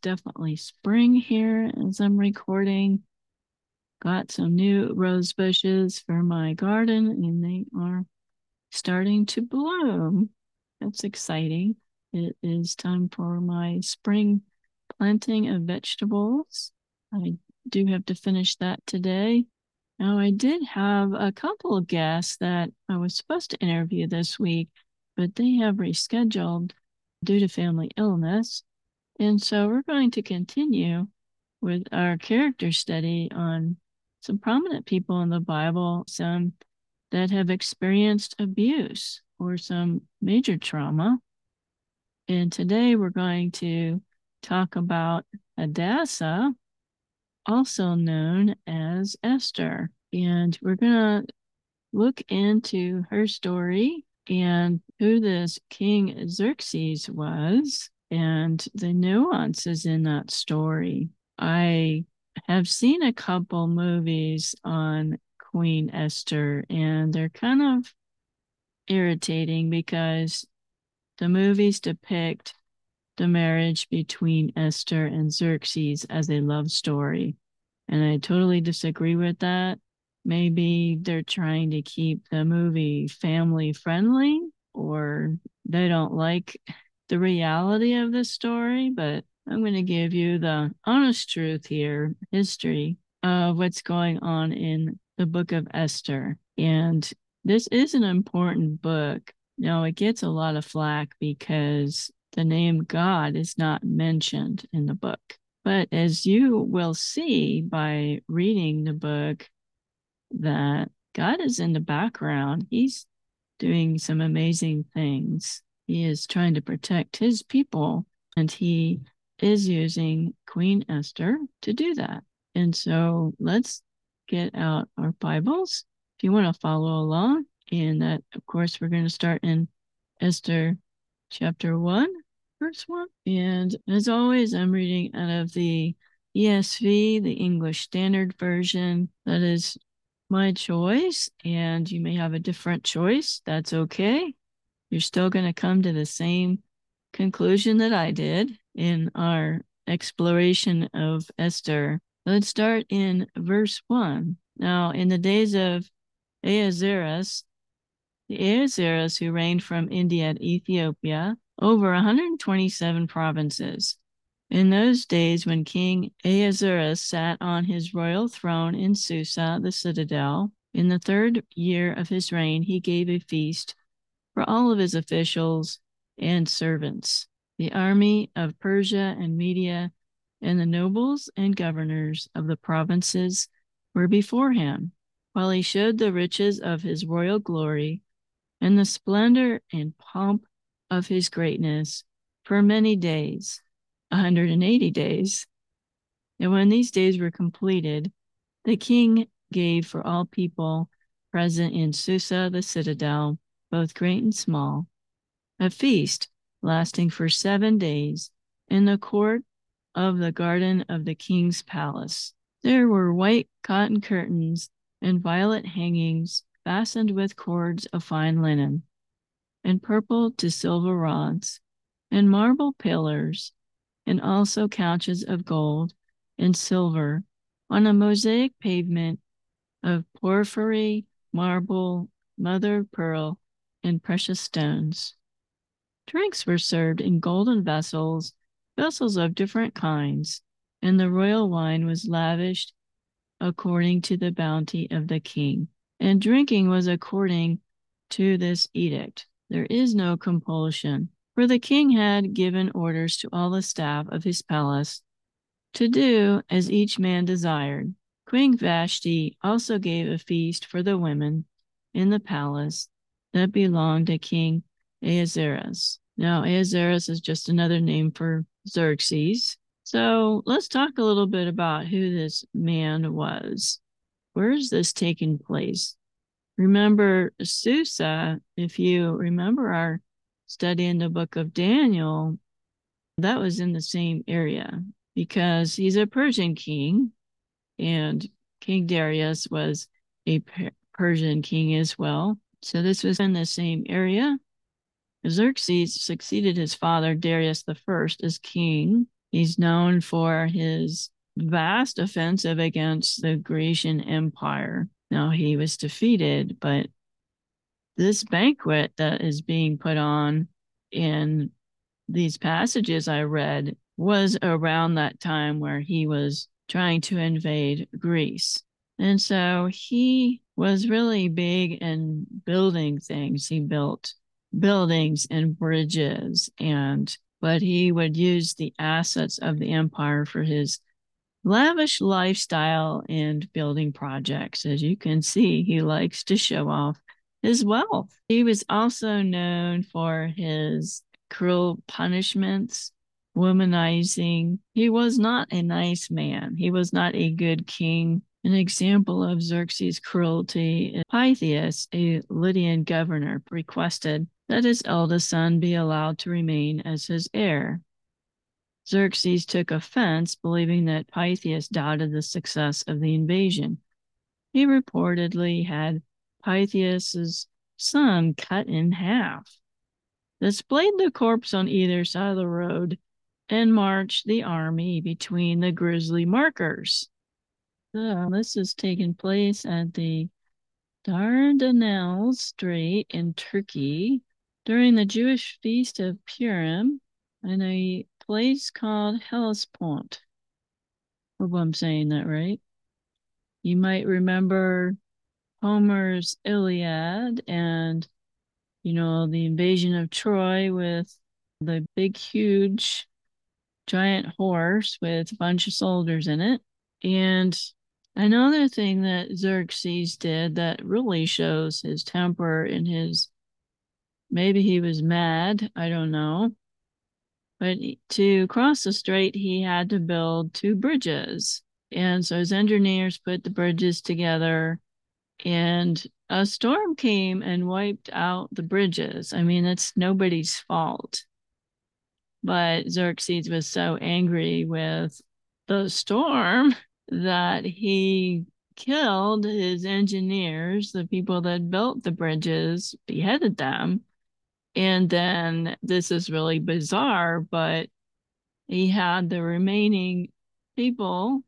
Definitely spring here as I'm recording. Got some new rose bushes for my garden, and they are starting to bloom. That's exciting. It is time for my spring planting of vegetables. I do have to finish that today. Now, I did have a couple of guests that I was supposed to interview this week, but they have rescheduled due to family illness. And so we're going to continue with our character study on some prominent people in the Bible, some that have experienced abuse or some major trauma. And today we're going to talk about Hadassah, also known as Esther. And we're going to look into her story and who this King Xerxes was and the nuances in that story. I have seen a couple movies on Queen Esther, and they're kind of irritating because the movies depict the marriage between Esther and Xerxes as a love story. And I totally disagree with that. Maybe they're trying to keep the movie family friendly or they don't like the reality of the story, but I'm going to give you the honest truth here, history of what's going on in the book of Esther. And this is an important book. Now, it gets a lot of flack because the name God is not mentioned in the book. But as you will see by reading the book, that God is in the background. He's doing some amazing things. He is trying to protect his people, and he is using Queen Esther to do that. And so let's get out our Bibles if you want to follow along. And that, of course, we're going to start in Esther chapter 1, verse 1. And as always, I'm reading out of the ESV, the English Standard Version. That is my choice, and you may have a different choice. That's okay. You're still going to come to the same conclusion that I did in our exploration of Esther. Let's start in verse 1. Now, in the days of Ahasuerus, the Ahasuerus who reigned from India and Ethiopia, over 127 provinces. In those days, when King Ahasuerus sat on his royal throne in Susa, the citadel, in the third year of his reign, he gave a feast for all of his officials and servants, the army of Persia and Media, and the nobles and governors of the provinces were before him, while he showed the riches of his royal glory and the splendor and pomp of his greatness for many days, a 180 days. And when these days were completed, the king gave for all people present in Susa the citadel, both great and small, a feast lasting for seven days in the court of the garden of the king's palace. There were white cotton curtains and violet hangings fastened with cords of fine linen, and purple to silver rods, and marble pillars, and also couches of gold and silver on a mosaic pavement of porphyry, marble, mother pearl, and precious stones. Drinks were served in golden vessels, vessels of different kinds, and the royal wine was lavished according to the bounty of the king. And drinking was according to this edict. There is no compulsion, for the king had given orders to all the staff of his palace to do as each man desired. Queen Vashti also gave a feast for the women in the palace that belonged to King Ahasuerus. Now, Ahasuerus is just another name for Xerxes. So let's talk a little bit about who this man was. Where is this taking place? Remember, Susa, if you remember our study in the book of Daniel, that was in the same area because he's a Persian king, and King Darius was a Persian king as well. So this was in the same area. Xerxes succeeded his father Darius First as king. He's known for his vast offensive against the Grecian Empire. Now he was defeated, but this banquet that is being put on in these passages I read was around that time where he was trying to invade Greece. And so he was really big in building things. He built buildings and bridges and but he would use the assets of the empire for his lavish lifestyle and building projects. As you can see, he likes to show off his wealth. He was also known for his cruel punishments, womanizing. He was not a nice man. He was not a good king. An example of Xerxes' cruelty, Pythias, a Lydian governor, requested that his eldest son be allowed to remain as his heir. Xerxes took offense, believing that Pythias doubted the success of the invasion. He reportedly had Pythias's son cut in half, displayed the corpse on either side of the road, and marched the army between the grisly markers. So this is taking place at the Dardanelles Strait in Turkey during the Jewish feast of Purim in a place called Hellespont. Hope I'm saying that right. You might remember Homer's Iliad and, you know, the invasion of Troy with the big, huge, giant horse with a bunch of soldiers in it. And another thing that Xerxes did that really shows his temper and his maybe he was mad, I don't know. But to cross the strait, he had to build two bridges. And so his engineers put the bridges together and a storm came and wiped out the bridges. I mean, it's nobody's fault. But Xerxes was so angry with the storm that he killed his engineers, the people that built the bridges, beheaded them. And then this is really bizarre, but he had the remaining people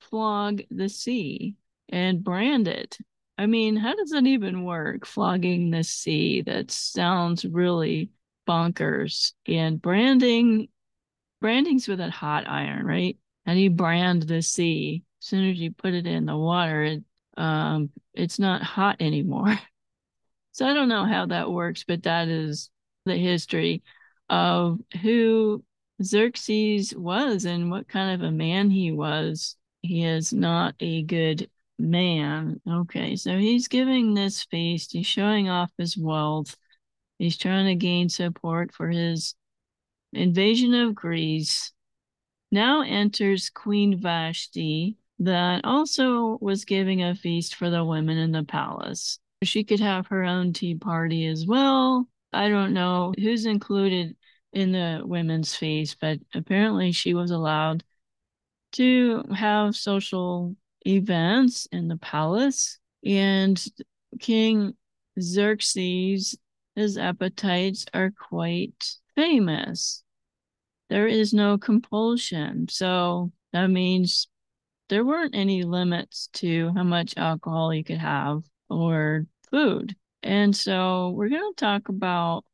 flog the sea and brand it I mean, how does that even work? Flogging the sea. That sounds really bonkers. And branding, branding's with a hot iron, right? How do you brand the sea? As soon as you put it in the water, it, um, it's not hot anymore. So I don't know how that works, but that is the history of who Xerxes was and what kind of a man he was. He is not a good man. Okay, so he's giving this feast. He's showing off his wealth. He's trying to gain support for his invasion of Greece. Now enters Queen Vashti, that also was giving a feast for the women in the palace. She could have her own tea party as well. I don't know who's included in the women's feast, but apparently she was allowed to have social events in the palace. And King Xerxes, his appetites are quite famous. There is no compulsion. So that means there weren't any limits to how much alcohol you could have or food. And so we're going to talk about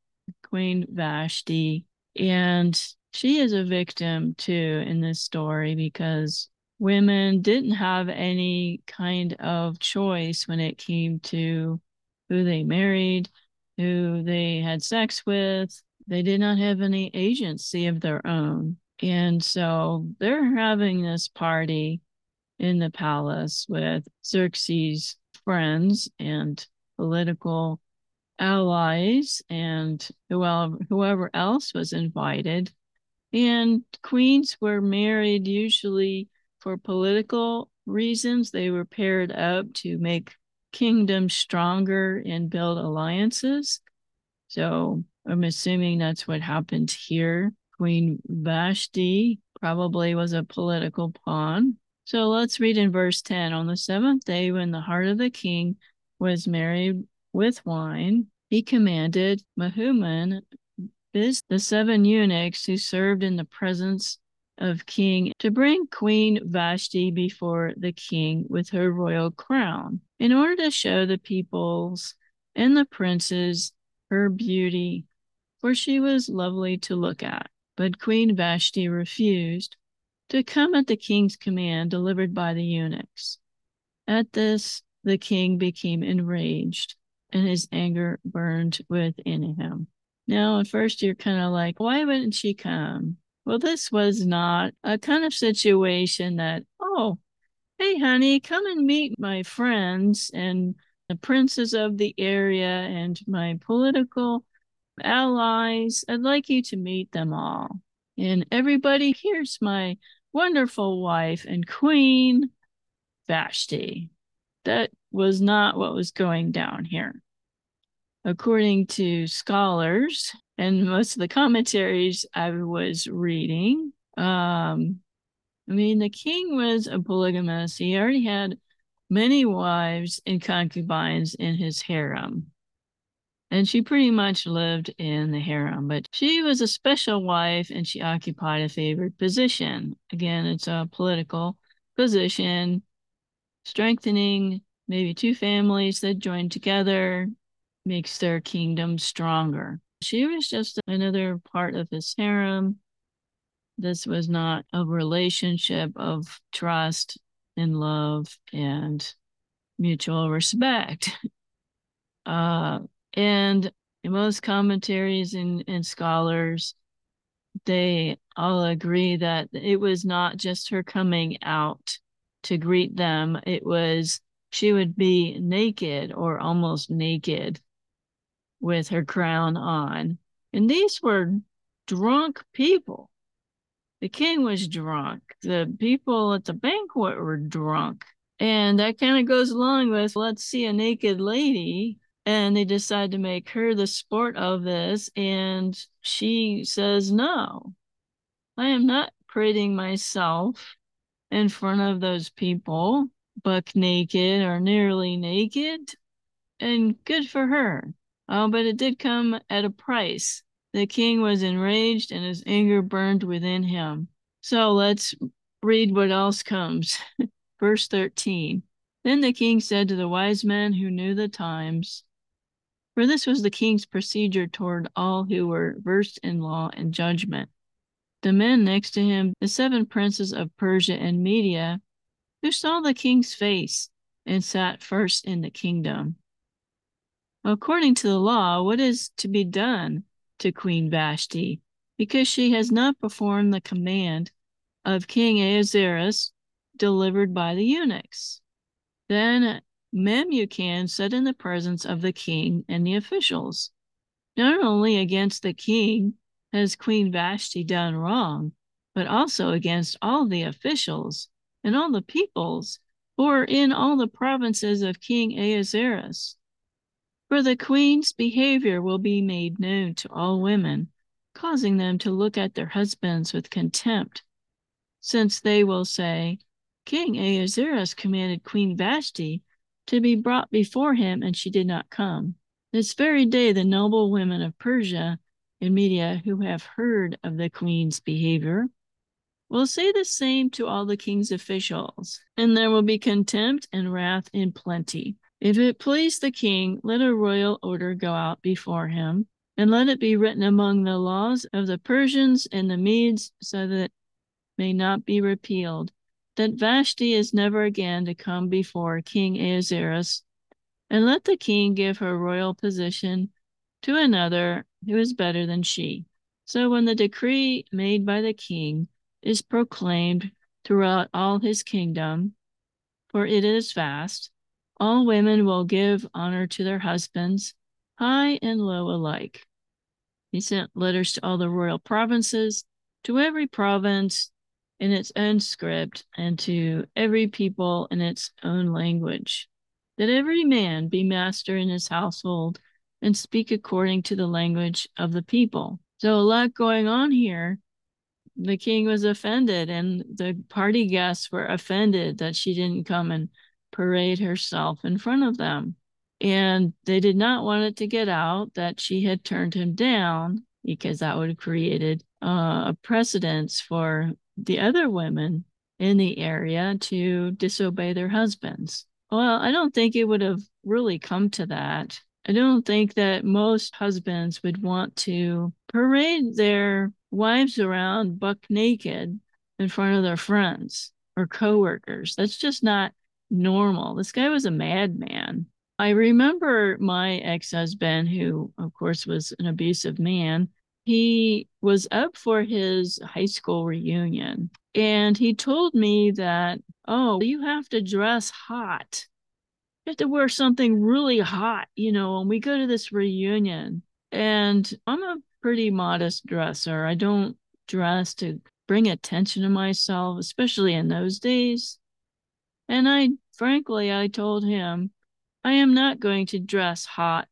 Queen Vashti. And she is a victim too in this story because women didn't have any kind of choice when it came to who they married, who they had sex with. They did not have any agency of their own. And so they're having this party in the palace with Xerxes' friends and political allies and whoever, whoever else was invited. And queens were married usually for political reasons. They were paired up to make kingdoms stronger and build alliances. So I'm assuming that's what happened here. Queen Vashti probably was a political pawn. So let's read in verse 10. On the seventh day, when the heart of the king was married with wine, he commanded Mehuman, this, the seven eunuchs who served in the presence of king, to bring Queen Vashti before the king with her royal crown, in order to show the peoples and the princes her beauty, for she was lovely to look at. But Queen Vashti refused to come at the king's command delivered by the eunuchs. At this, the king became enraged, and his anger burned within him. Now, at first, you're kind of like, why wouldn't she come? Well, this was not a kind of situation that, oh, hey, honey, come and meet my friends and the princes of the area and my political allies. I'd like you to meet them all. And everybody, here's my wonderful wife and queen, Vashti. That was not what was going down here. According to scholars and most of the commentaries I was reading, um, I mean, the king was a polygamist. He already had many wives and concubines in his harem. And she pretty much lived in the harem, but she was a special wife and she occupied a favored position. Again, it's a political position, strengthening maybe two families that join together makes their kingdom stronger. She was just another part of his harem. This was not a relationship of trust and love and mutual respect. Uh, and most commentaries and, and scholars, they all agree that it was not just her coming out to greet them, it was she would be naked or almost naked with her crown on. And these were drunk people. The king was drunk. The people at the banquet were drunk. And that kind of goes along with let's see a naked lady and they decide to make her the sport of this and she says no i am not parading myself in front of those people buck naked or nearly naked and good for her. Oh but it did come at a price. The king was enraged and his anger burned within him. So let's read what else comes. Verse 13 then the king said to the wise men who knew the times for this was the king's procedure toward all who were versed in law and judgment. The men next to him, the seven princes of Persia and Media, who saw the king's face and sat first in the kingdom. According to the law, what is to be done to Queen Vashti, because she has not performed the command of King Ahasuerus delivered by the eunuchs? Then Memucan said in the presence of the king and the officials, Not only against the king has Queen Vashti done wrong, but also against all the officials and all the peoples who are in all the provinces of King Ahasuerus. For the queen's behavior will be made known to all women, causing them to look at their husbands with contempt, since they will say, King Ahasuerus commanded Queen Vashti to be brought before him, and she did not come. This very day, the noble women of Persia and Media who have heard of the queen's behavior will say the same to all the king's officials, and there will be contempt and wrath in plenty. If it please the king, let a royal order go out before him, and let it be written among the laws of the Persians and the Medes, so that it may not be repealed that Vashti is never again to come before King Ahasuerus, and let the king give her royal position to another who is better than she. So when the decree made by the king is proclaimed throughout all his kingdom, for it is vast, all women will give honor to their husbands, high and low alike. He sent letters to all the royal provinces, to every province in its own script, and to every people in its own language, that every man be master in his household and speak according to the language of the people. So, a lot going on here. The king was offended, and the party guests were offended that she didn't come and parade herself in front of them. And they did not want it to get out that she had turned him down because that would have created uh, a precedence for the other women in the area to disobey their husbands. Well, I don't think it would have really come to that. I don't think that most husbands would want to parade their wives around buck naked in front of their friends or coworkers. That's just not normal. This guy was a madman. I remember my ex husband, who, of course, was an abusive man. He was up for his high school reunion and he told me that, oh, you have to dress hot. You have to wear something really hot, you know, when we go to this reunion. And I'm a pretty modest dresser. I don't dress to bring attention to myself, especially in those days. And I, frankly, I told him, I am not going to dress hot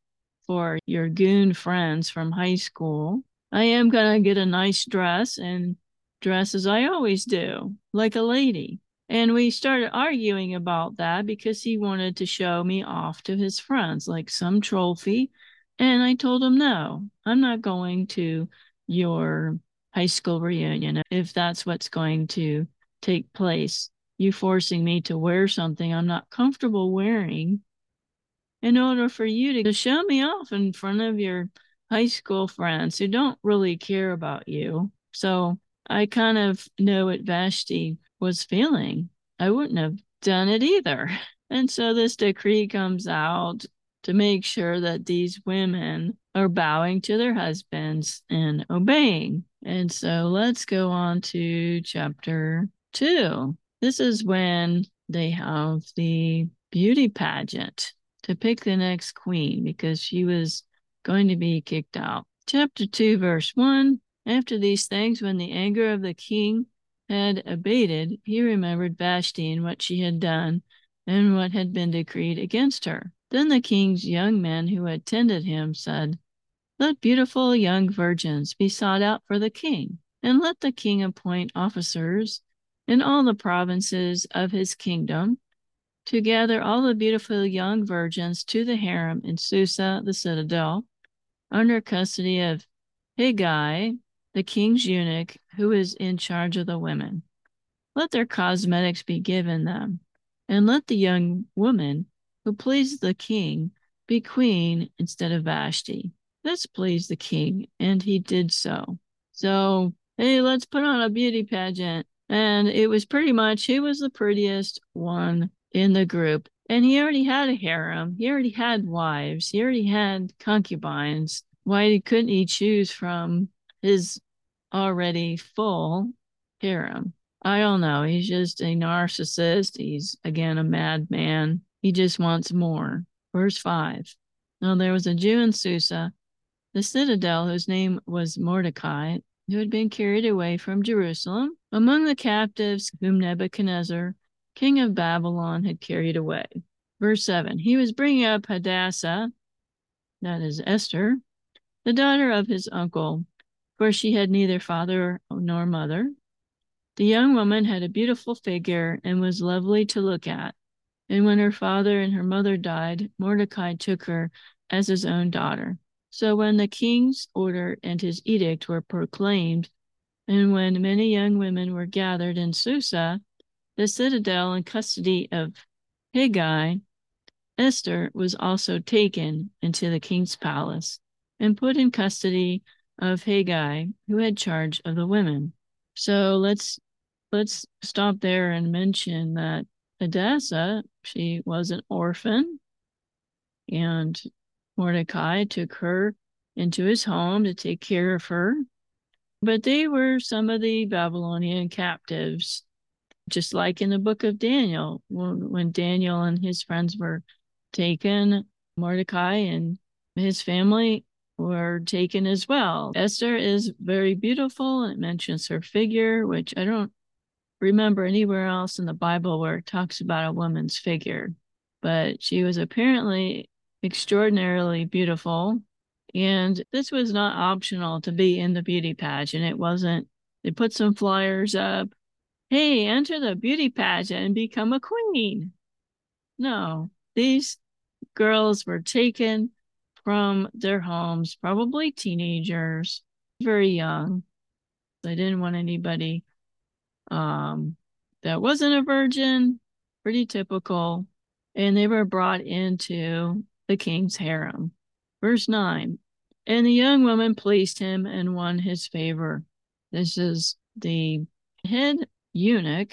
for your goon friends from high school. I am going to get a nice dress and dress as I always do, like a lady. And we started arguing about that because he wanted to show me off to his friends like some trophy. And I told him, no, I'm not going to your high school reunion if that's what's going to take place. You forcing me to wear something I'm not comfortable wearing in order for you to show me off in front of your high school friends who don't really care about you. So I kind of know what Vashti was feeling. I wouldn't have done it either. And so this decree comes out to make sure that these women are bowing to their husbands and obeying. And so let's go on to chapter two. This is when they have the beauty pageant to pick the next queen because she was going to be kicked out. Chapter 2, verse 1 After these things, when the anger of the king had abated, he remembered Vashti and what she had done and what had been decreed against her. Then the king's young men who attended him said, Let beautiful young virgins be sought out for the king, and let the king appoint officers in all the provinces of his kingdom to gather all the beautiful young virgins to the harem in Susa, the citadel, under custody of Hegai, the king's eunuch, who is in charge of the women. Let their cosmetics be given them, and let the young woman who pleases the king be queen instead of Vashti. This pleased the king, and he did so. So, hey, let's put on a beauty pageant. And it was pretty much who was the prettiest one in the group. And he already had a harem. He already had wives. He already had concubines. Why couldn't he choose from his already full harem? I don't know. He's just a narcissist. He's, again, a madman. He just wants more. Verse 5. Now there was a Jew in Susa, the citadel, whose name was Mordecai, who had been carried away from Jerusalem among the captives whom Nebuchadnezzar king of Babylon had carried away. Verse 7 He was bringing up Hadassah, that is Esther, the daughter of his uncle, for she had neither father nor mother. The young woman had a beautiful figure and was lovely to look at. And when her father and her mother died, Mordecai took her as his own daughter. So when the king's order and his edict were proclaimed, and when many young women were gathered in Susa, the citadel in custody of Hegai, Esther was also taken into the king's palace and put in custody of Hegai, who had charge of the women. So let's let's stop there and mention that Hadassah, she was an orphan, and Mordecai took her into his home to take care of her. But they were some of the Babylonian captives just like in the book of Daniel, when, when Daniel and his friends were taken, Mordecai and his family were taken as well. Esther is very beautiful. It mentions her figure, which I don't remember anywhere else in the Bible where it talks about a woman's figure. But she was apparently extraordinarily beautiful. And this was not optional to be in the beauty pageant. It wasn't, they put some flyers up. Hey, enter the beauty pageant and become a queen. No, these girls were taken from their homes, probably teenagers, very young. They didn't want anybody um, that wasn't a virgin, pretty typical. And they were brought into the king's harem. Verse 9 And the young woman pleased him and won his favor. This is the head eunuch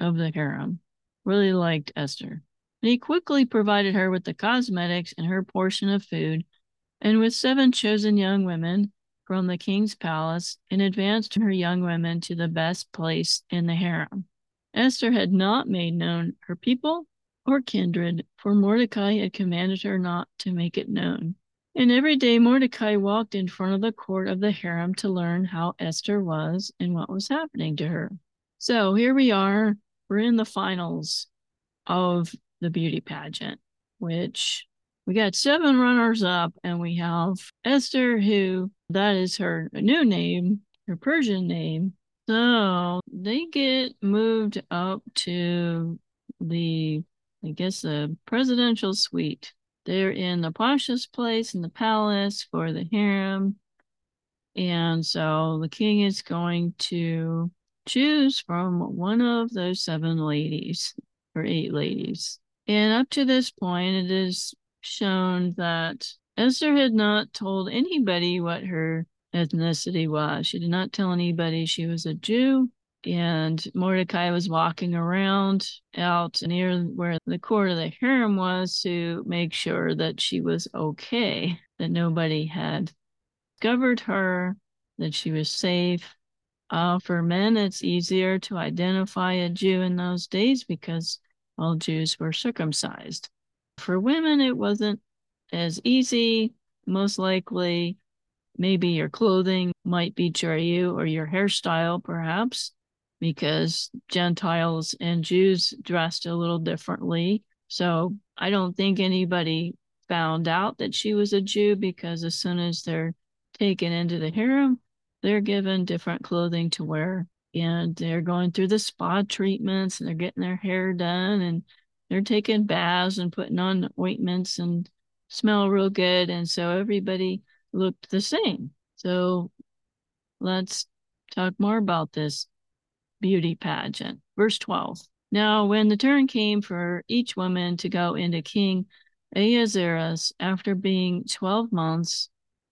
of the harem, really liked Esther. And he quickly provided her with the cosmetics and her portion of food, and with seven chosen young women from the king's palace, and advanced her young women to the best place in the harem. Esther had not made known her people or kindred, for Mordecai had commanded her not to make it known. And every day Mordecai walked in front of the court of the harem to learn how Esther was and what was happening to her. So here we are. We're in the finals of the beauty pageant, which we got seven runners up, and we have Esther, who that is her new name, her Persian name. So they get moved up to the, I guess, the presidential suite. They're in the Pasha's place in the palace for the harem. And so the king is going to choose from one of those seven ladies or eight ladies. And up to this point, it is shown that Esther had not told anybody what her ethnicity was. She did not tell anybody she was a Jew. And Mordecai was walking around out near where the court of the harem was to make sure that she was okay, that nobody had discovered her, that she was safe. Uh, for men, it's easier to identify a Jew in those days because all Jews were circumcised. For women, it wasn't as easy. Most likely, maybe your clothing might betray you or your hairstyle, perhaps, because Gentiles and Jews dressed a little differently. So I don't think anybody found out that she was a Jew because as soon as they're taken into the harem, they're given different clothing to wear and they're going through the spa treatments and they're getting their hair done and they're taking baths and putting on ointments and smell real good. And so everybody looked the same. So let's talk more about this beauty pageant. Verse 12. Now, when the turn came for each woman to go into King Ahasuerus after being 12 months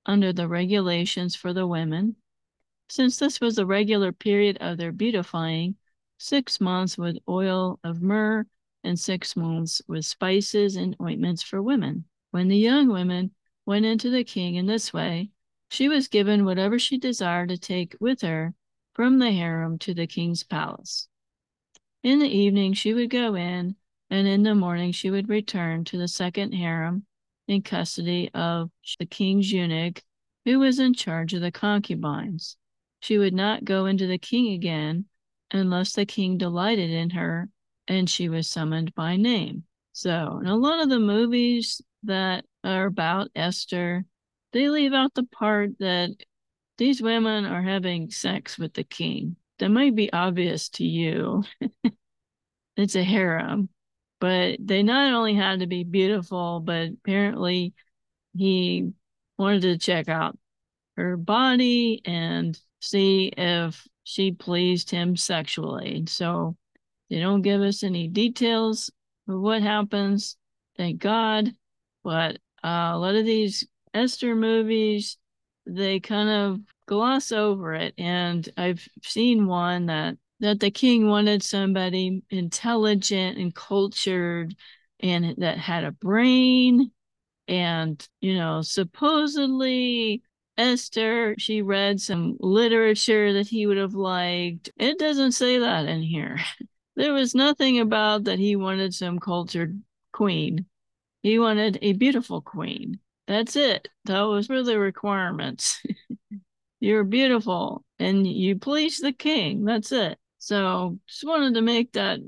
under the regulations for the women, since this was a regular period of their beautifying, six months with oil of myrrh and six months with spices and ointments for women. When the young women went into the king in this way, she was given whatever she desired to take with her from the harem to the king's palace. In the evening she would go in, and in the morning she would return to the second harem in custody of the king's eunuch, who was in charge of the concubines she would not go into the king again unless the king delighted in her and she was summoned by name. So, in a lot of the movies that are about Esther, they leave out the part that these women are having sex with the king. That might be obvious to you. it's a harem, but they not only had to be beautiful, but apparently he wanted to check out her body and see if she pleased him sexually. So they don't give us any details of what happens. Thank God. But uh, a lot of these Esther movies, they kind of gloss over it. And I've seen one that that the king wanted somebody intelligent and cultured and that had a brain and you know supposedly Esther, she read some literature that he would have liked. It doesn't say that in here. There was nothing about that he wanted some cultured queen. He wanted a beautiful queen. That's it. Those were the requirements. You're beautiful and you please the king. That's it. So just wanted to make that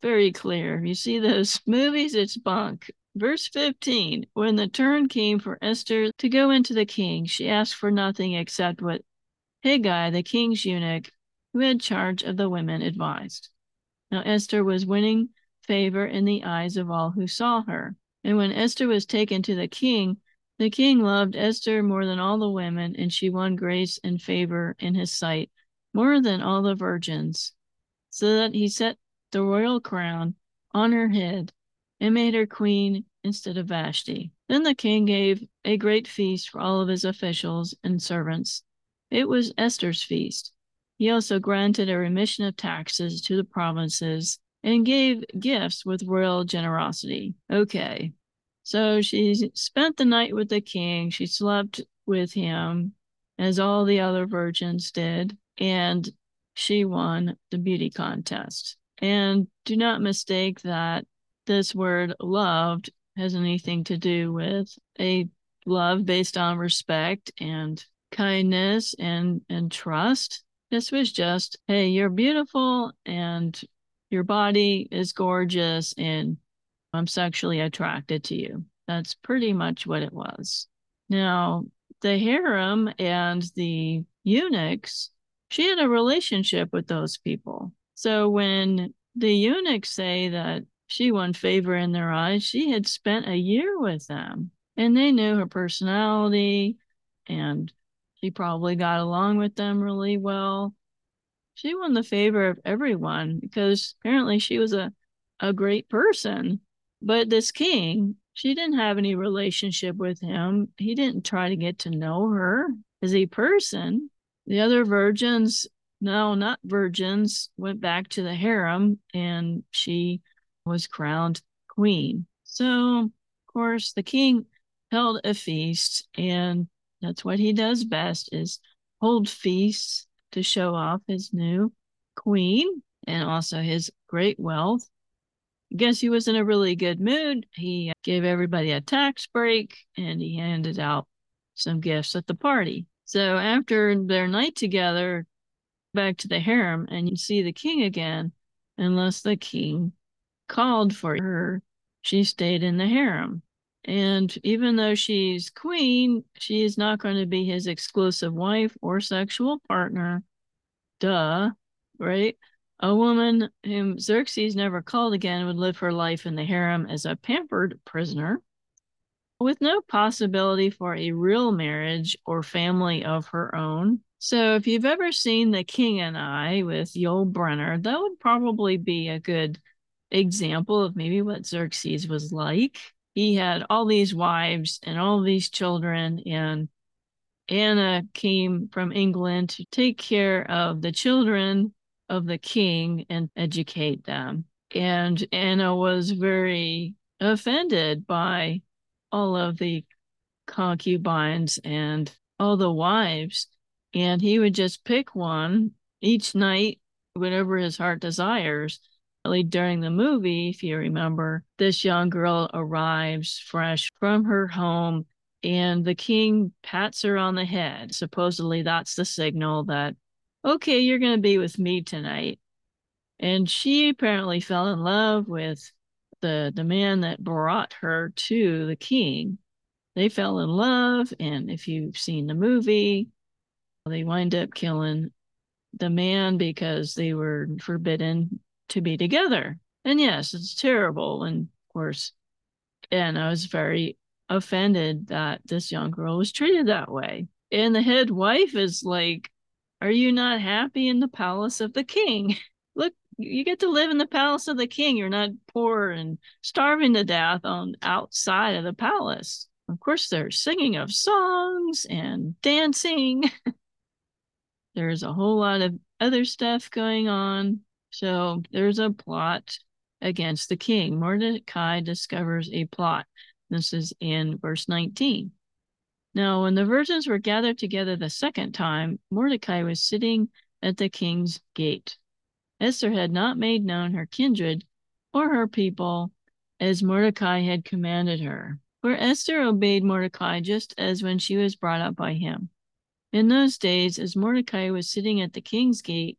very clear. You see those movies, it's bunk. Verse 15 When the turn came for Esther to go into the king, she asked for nothing except what Haggai, the king's eunuch, who had charge of the women, advised. Now Esther was winning favor in the eyes of all who saw her. And when Esther was taken to the king, the king loved Esther more than all the women, and she won grace and favor in his sight more than all the virgins, so that he set the royal crown on her head and made her queen instead of Vashti. Then the king gave a great feast for all of his officials and servants. It was Esther's feast. He also granted a remission of taxes to the provinces and gave gifts with royal generosity. Okay, so she spent the night with the king. She slept with him, as all the other virgins did, and she won the beauty contest. And do not mistake that this word loved has anything to do with a love based on respect and kindness and and trust. This was just, hey, you're beautiful and your body is gorgeous and I'm sexually attracted to you. That's pretty much what it was. Now, the harem and the eunuchs, she had a relationship with those people. So when the eunuchs say that she won favor in their eyes, she had spent a year with them and they knew her personality and she probably got along with them really well. She won the favor of everyone because apparently she was a, a great person but this king, she didn't have any relationship with him. He didn't try to get to know her as a person. The other virgins, no, not virgins, went back to the harem and she was crowned queen. So, of course, the king held a feast and that's what he does best is hold feasts to show off his new queen and also his great wealth I guess he was in a really good mood. He gave everybody a tax break and he handed out some gifts at the party. So after their night together, back to the harem, and you see the king again, unless the king called for her, she stayed in the harem. And even though she's queen, she is not going to be his exclusive wife or sexual partner. Duh, right? A woman whom Xerxes never called again would live her life in the harem as a pampered prisoner with no possibility for a real marriage or family of her own. So, if you've ever seen The King and I with Yul Brynner, that would probably be a good example of maybe what Xerxes was like. He had all these wives and all these children, and Anna came from England to take care of the children of the king and educate them. And Anna was very offended by all of the concubines and all the wives. And he would just pick one each night, whatever his heart desires. During the movie, if you remember, this young girl arrives fresh from her home and the king pats her on the head. Supposedly, that's the signal that okay, you're going to be with me tonight. And she apparently fell in love with the, the man that brought her to the king. They fell in love. And if you've seen the movie, they wind up killing the man because they were forbidden to be together. And yes, it's terrible. And of course, and I was very offended that this young girl was treated that way. And the head wife is like, are you not happy in the palace of the king? Look, you get to live in the palace of the king. You're not poor and starving to death on outside of the palace. Of course, there's singing of songs and dancing. there's a whole lot of other stuff going on. So there's a plot against the king. Mordecai discovers a plot. This is in verse 19. Now, when the virgins were gathered together the second time, Mordecai was sitting at the king's gate. Esther had not made known her kindred or her people as Mordecai had commanded her. For Esther obeyed Mordecai just as when she was brought up by him. In those days, as Mordecai was sitting at the king's gate,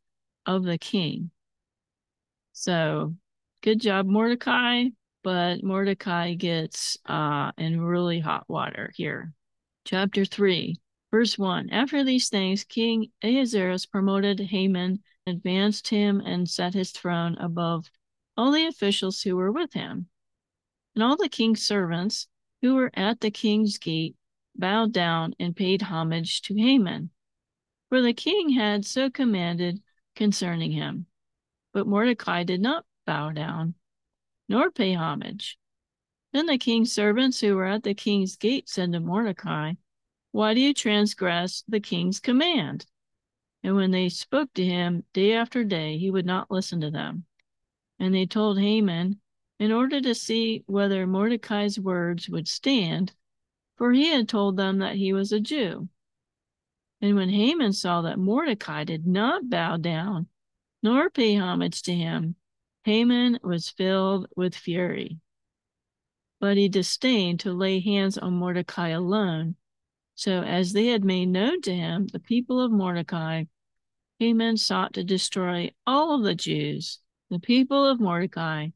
of the king. So, good job, Mordecai. But Mordecai gets uh, in really hot water here. Chapter 3, verse 1. After these things, King Ahasuerus promoted Haman, advanced him, and set his throne above all the officials who were with him. And all the king's servants who were at the king's gate bowed down and paid homage to Haman, for the king had so commanded concerning him. But Mordecai did not bow down, nor pay homage. Then the king's servants who were at the king's gate said to Mordecai, Why do you transgress the king's command? And when they spoke to him day after day, he would not listen to them. And they told Haman in order to see whether Mordecai's words would stand, for he had told them that he was a Jew. And when Haman saw that Mordecai did not bow down nor pay homage to him, Haman was filled with fury. But he disdained to lay hands on Mordecai alone. So, as they had made known to him the people of Mordecai, Haman sought to destroy all of the Jews, the people of Mordecai,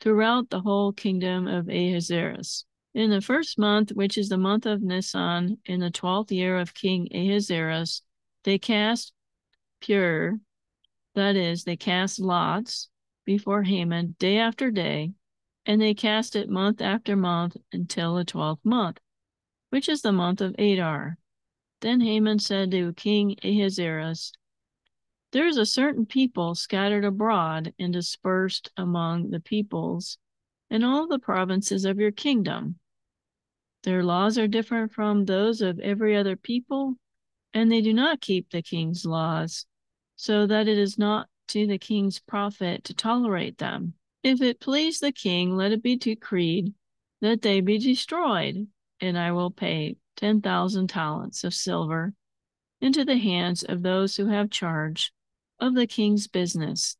throughout the whole kingdom of Ahasuerus. In the first month, which is the month of Nisan, in the twelfth year of King Ahasuerus, they cast Pur, that is, they cast lots before Haman day after day, and they cast it month after month until the twelfth month, which is the month of Adar. Then Haman said to King Ahasuerus, there is a certain people scattered abroad and dispersed among the peoples in all the provinces of your kingdom. Their laws are different from those of every other people, and they do not keep the king's laws, so that it is not to the king's profit to tolerate them. If it please the king, let it be decreed that they be destroyed, and I will pay 10,000 talents of silver into the hands of those who have charge of the king's business,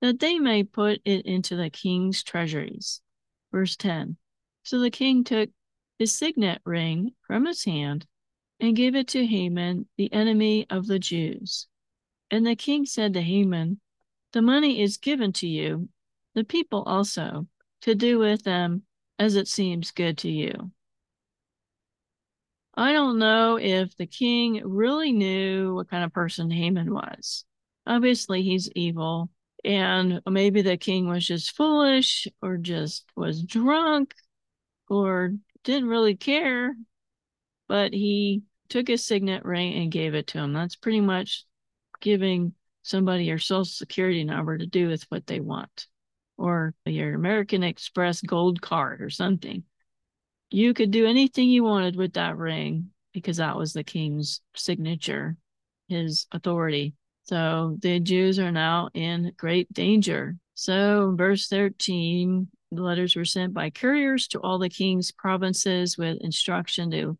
that they may put it into the king's treasuries. Verse 10 So the king took his signet ring from his hand and gave it to Haman, the enemy of the Jews. And the king said to Haman, The money is given to you, the people also, to do with them as it seems good to you. I don't know if the king really knew what kind of person Haman was obviously he's evil and maybe the king was just foolish or just was drunk or didn't really care but he took his signet ring and gave it to him. That's pretty much giving somebody your social security number to do with what they want or your american express gold card or something. You could do anything you wanted with that ring because that was the king's signature his authority. So the Jews are now in great danger. So, verse 13, the letters were sent by couriers to all the king's provinces with instruction to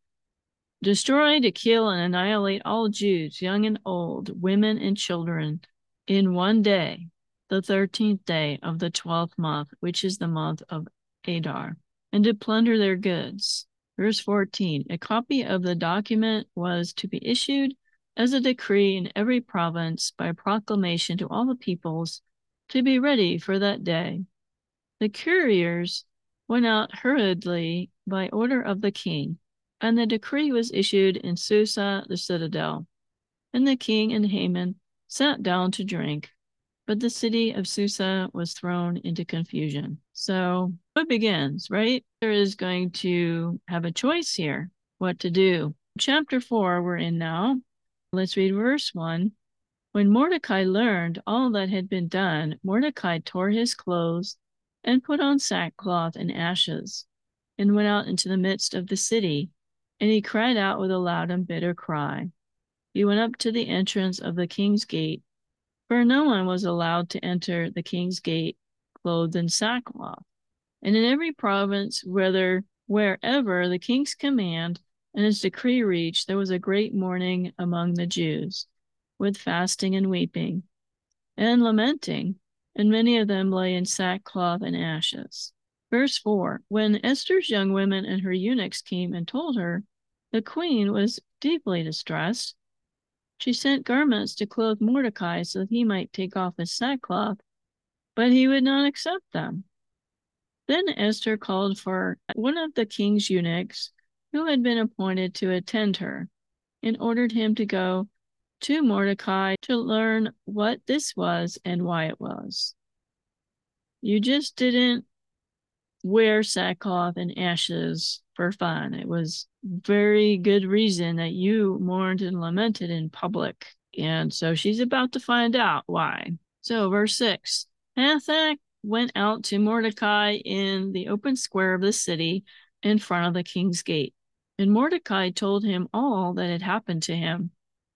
destroy, to kill, and annihilate all Jews, young and old, women and children, in one day, the 13th day of the 12th month, which is the month of Adar, and to plunder their goods. Verse 14 A copy of the document was to be issued as a decree in every province by proclamation to all the peoples to be ready for that day. The couriers went out hurriedly by order of the king, and the decree was issued in Susa, the citadel. And the king and Haman sat down to drink, but the city of Susa was thrown into confusion. So it begins, right? There is going to have a choice here what to do. Chapter four, we're in now. Let's read verse 1. When Mordecai learned all that had been done, Mordecai tore his clothes and put on sackcloth and ashes. and went out into the midst of the city, and he cried out with a loud and bitter cry. He went up to the entrance of the king's gate, for no one was allowed to enter the king's gate clothed in sackcloth. And in every province, whether wherever the king's command and his decree reached, there was a great mourning among the Jews, with fasting and weeping, and lamenting, and many of them lay in sackcloth and ashes. Verse 4 When Esther's young women and her eunuchs came and told her, the queen was deeply distressed. She sent garments to clothe Mordecai so that he might take off his sackcloth, but he would not accept them. Then Esther called for one of the king's eunuchs who had been appointed to attend her and ordered him to go to Mordecai to learn what this was and why it was. You just didn't wear sackcloth and ashes for fun. It was very good reason that you mourned and lamented in public. And so she's about to find out why. So, verse 6 Hathach went out to Mordecai in the open square of the city in front of the king's gate. And Mordecai told him all that had happened to him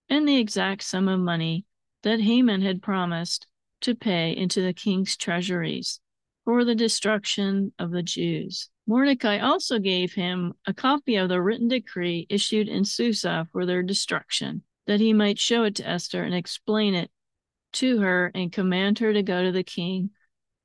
and the exact sum of money that Haman had promised to pay into the king's treasuries for the destruction of the Jews. Mordecai also gave him a copy of the written decree issued in Susa for their destruction, that he might show it to Esther and explain it to her and command her to go to the king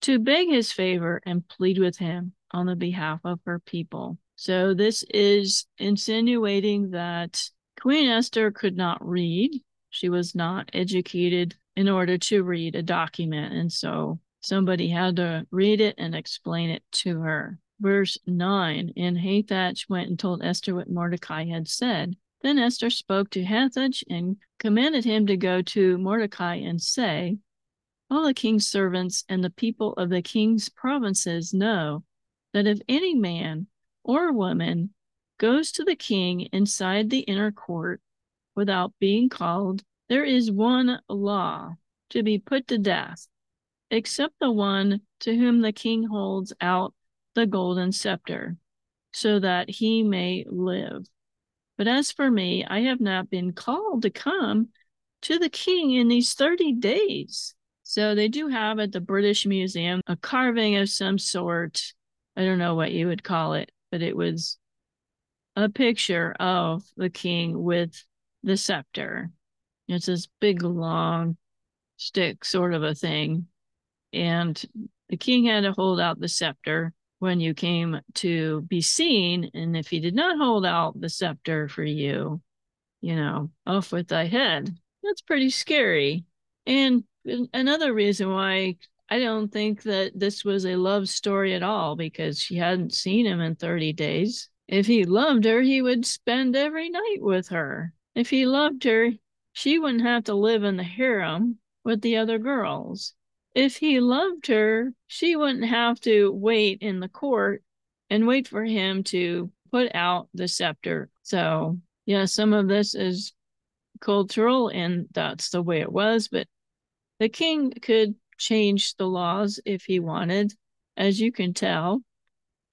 to beg his favor and plead with him on the behalf of her people. So this is insinuating that Queen Esther could not read. She was not educated in order to read a document. And so somebody had to read it and explain it to her. Verse 9 And Hathach went and told Esther what Mordecai had said. Then Esther spoke to Hathach and commanded him to go to Mordecai and say, All the king's servants and the people of the king's provinces know that if any man or woman goes to the king inside the inner court without being called, there is one law to be put to death except the one to whom the king holds out the golden scepter, so that he may live. But as for me, I have not been called to come to the king in these 30 days. So they do have at the British Museum a carving of some sort. I don't know what you would call it, but it was a picture of the king with the scepter. It's this big, long stick sort of a thing and the king had to hold out the scepter when you came to be seen. And if he did not hold out the scepter for you, you know, off with thy head. That's pretty scary. And another reason why I don't think that this was a love story at all because she hadn't seen him in 30 days. If he loved her, he would spend every night with her. If he loved her, she wouldn't have to live in the harem with the other girls if he loved her, she wouldn't have to wait in the court and wait for him to put out the scepter. So, yeah, some of this is cultural and that's the way it was, but the king could change the laws if he wanted, as you can tell.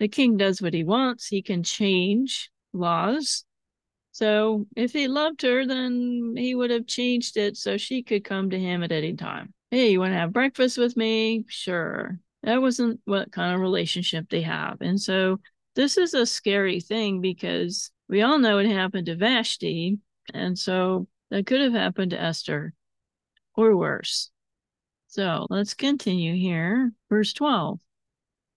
The king does what he wants, he can change laws. So, if he loved her, then he would have changed it so she could come to him at any time hey, you want to have breakfast with me? Sure. That wasn't what kind of relationship they have. And so this is a scary thing because we all know what happened to Vashti. And so that could have happened to Esther or worse. So let's continue here. Verse 12.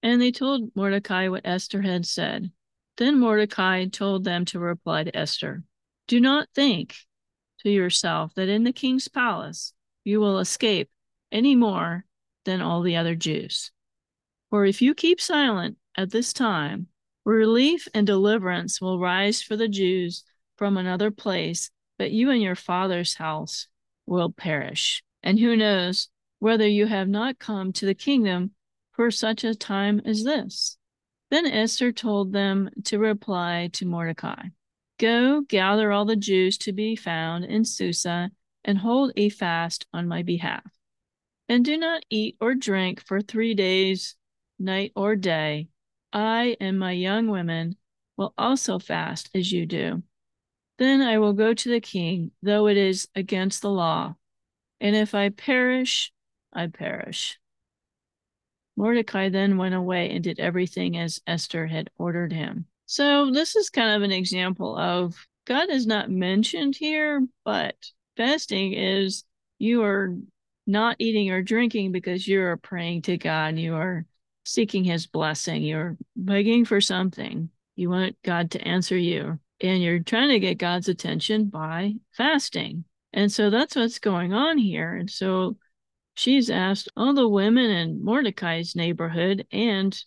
And they told Mordecai what Esther had said. Then Mordecai told them to reply to Esther Do not think to yourself that in the king's palace you will escape any more than all the other Jews. For if you keep silent at this time, relief and deliverance will rise for the Jews from another place, but you and your father's house will perish. And who knows whether you have not come to the kingdom for such a time as this? Then Esther told them to reply to Mordecai Go gather all the Jews to be found in Susa and hold a fast on my behalf and do not eat or drink for three days, night or day, I and my young women will also fast as you do. Then I will go to the king, though it is against the law. And if I perish, I perish. Mordecai then went away and did everything as Esther had ordered him. So, this is kind of an example of God is not mentioned here, but fasting is you are not eating or drinking because you are praying to God. You are seeking his blessing. You're begging for something. You want God to answer you. And you're trying to get God's attention by fasting. And so that's what's going on here. And so she's asked all the women in Mordecai's neighborhood and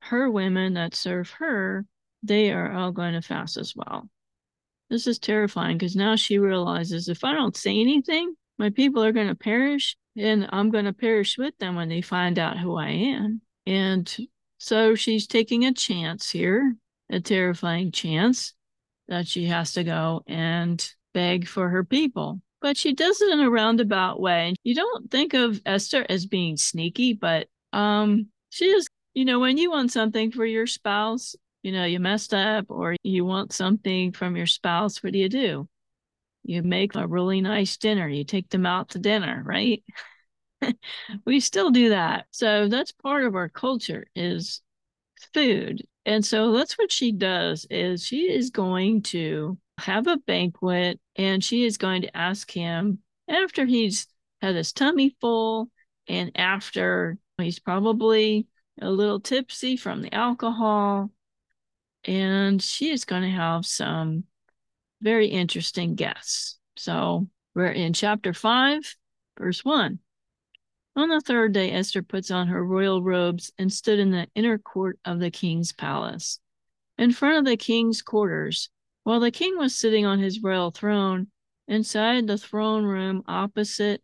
her women that serve her, they are all going to fast as well. This is terrifying because now she realizes if I don't say anything, my people are going to perish and I'm going to perish with them when they find out who I am. And so she's taking a chance here, a terrifying chance that she has to go and beg for her people. But she does it in a roundabout way. You don't think of Esther as being sneaky, but um, she is, you know, when you want something for your spouse, you know, you messed up or you want something from your spouse, what do you do? You make a really nice dinner, you take them out to dinner, right? we still do that. So that's part of our culture is food. And so that's what she does is she is going to have a banquet and she is going to ask him after he's had his tummy full and after he's probably a little tipsy from the alcohol and she is going to have some very interesting guests. So we're in chapter 5 verse 1. On the third day, Esther puts on her royal robes and stood in the inner court of the king's palace, in front of the king's quarters, while the king was sitting on his royal throne inside the throne room opposite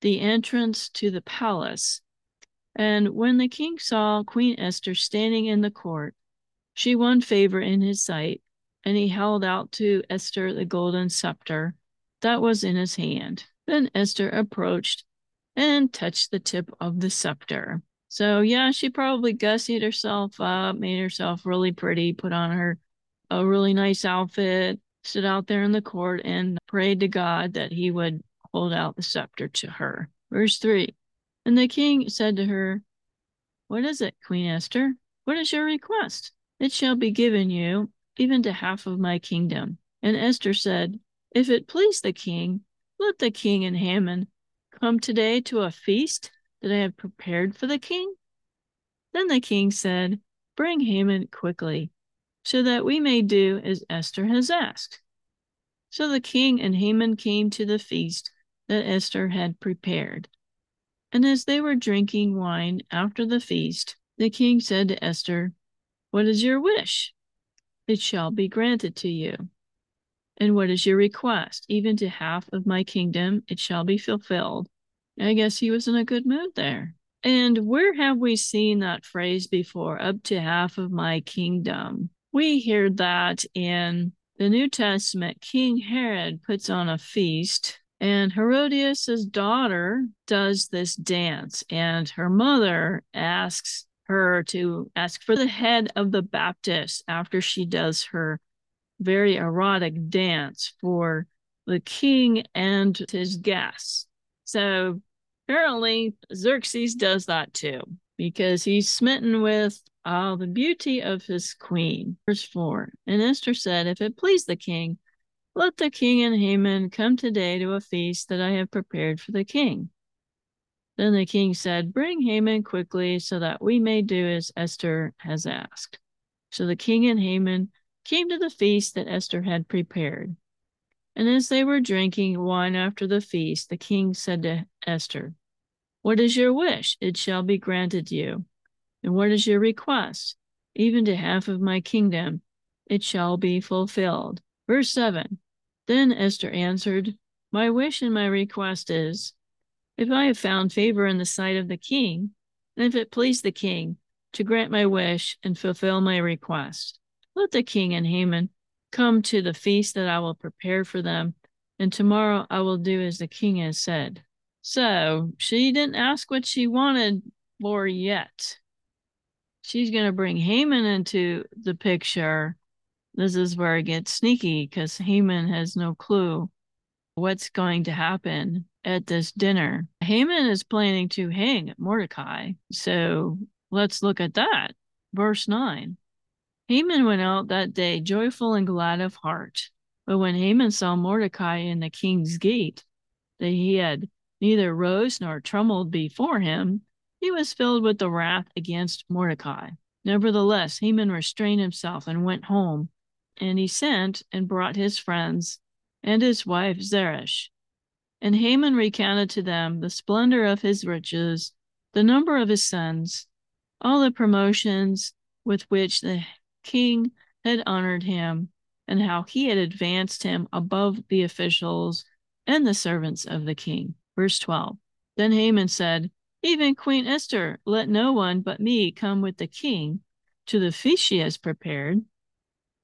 the entrance to the palace. And when the king saw Queen Esther standing in the court, she won favor in his sight, and he held out to Esther the golden scepter that was in his hand. Then Esther approached and touched the tip of the scepter. So yeah, she probably gussied herself up, made herself really pretty, put on her a really nice outfit, stood out there in the court and prayed to God that he would hold out the scepter to her. Verse 3 And the king said to her, What is it, Queen Esther? What is your request? It shall be given you, even to half of my kingdom. And Esther said, If it please the king, let the king and Haman come today to a feast that I have prepared for the king? Then the king said, Bring Haman quickly, so that we may do as Esther has asked. So the king and Haman came to the feast that Esther had prepared. And as they were drinking wine after the feast, the king said to Esther, What is your wish? It shall be granted to you. And what is your request? Even to half of my kingdom it shall be fulfilled. I guess he was in a good mood there. And where have we seen that phrase before? Up to half of my kingdom. We hear that in the New Testament. King Herod puts on a feast, and Herodias's daughter does this dance, and her mother asks her to ask for the head of the Baptist after she does her very erotic dance for the king and his guests. So apparently, Xerxes does that too because he's smitten with all the beauty of his queen. Verse 4 And Esther said, If it please the king, let the king and Haman come today to a feast that I have prepared for the king. Then the king said, Bring Haman quickly so that we may do as Esther has asked. So the king and Haman came to the feast that Esther had prepared. And as they were drinking wine after the feast, the king said to Esther, What is your wish? It shall be granted you. And what is your request? Even to half of my kingdom, it shall be fulfilled. Verse 7 Then Esther answered, My wish and my request is, if I have found favor in the sight of the king, and if it please the king to grant my wish and fulfill my request, let the king and Haman come to the feast that I will prepare for them, and tomorrow I will do as the king has said. So she didn't ask what she wanted for yet. She's going to bring Haman into the picture. This is where it gets sneaky because Haman has no clue what's going to happen at this dinner. Haman is planning to hang Mordecai. So let's look at that. Verse 9 Haman went out that day joyful and glad of heart. But when Haman saw Mordecai in the king's gate, that he had neither rose nor trembled before him, he was filled with the wrath against Mordecai. Nevertheless, Haman restrained himself and went home, and he sent and brought his friends and his wife Zeresh. And Haman recounted to them the splendor of his riches, the number of his sons, all the promotions with which the king had honored him, and how he had advanced him above the officials and the servants of the king. Verse 12 Then Haman said, Even Queen Esther, let no one but me come with the king to the feast she has prepared.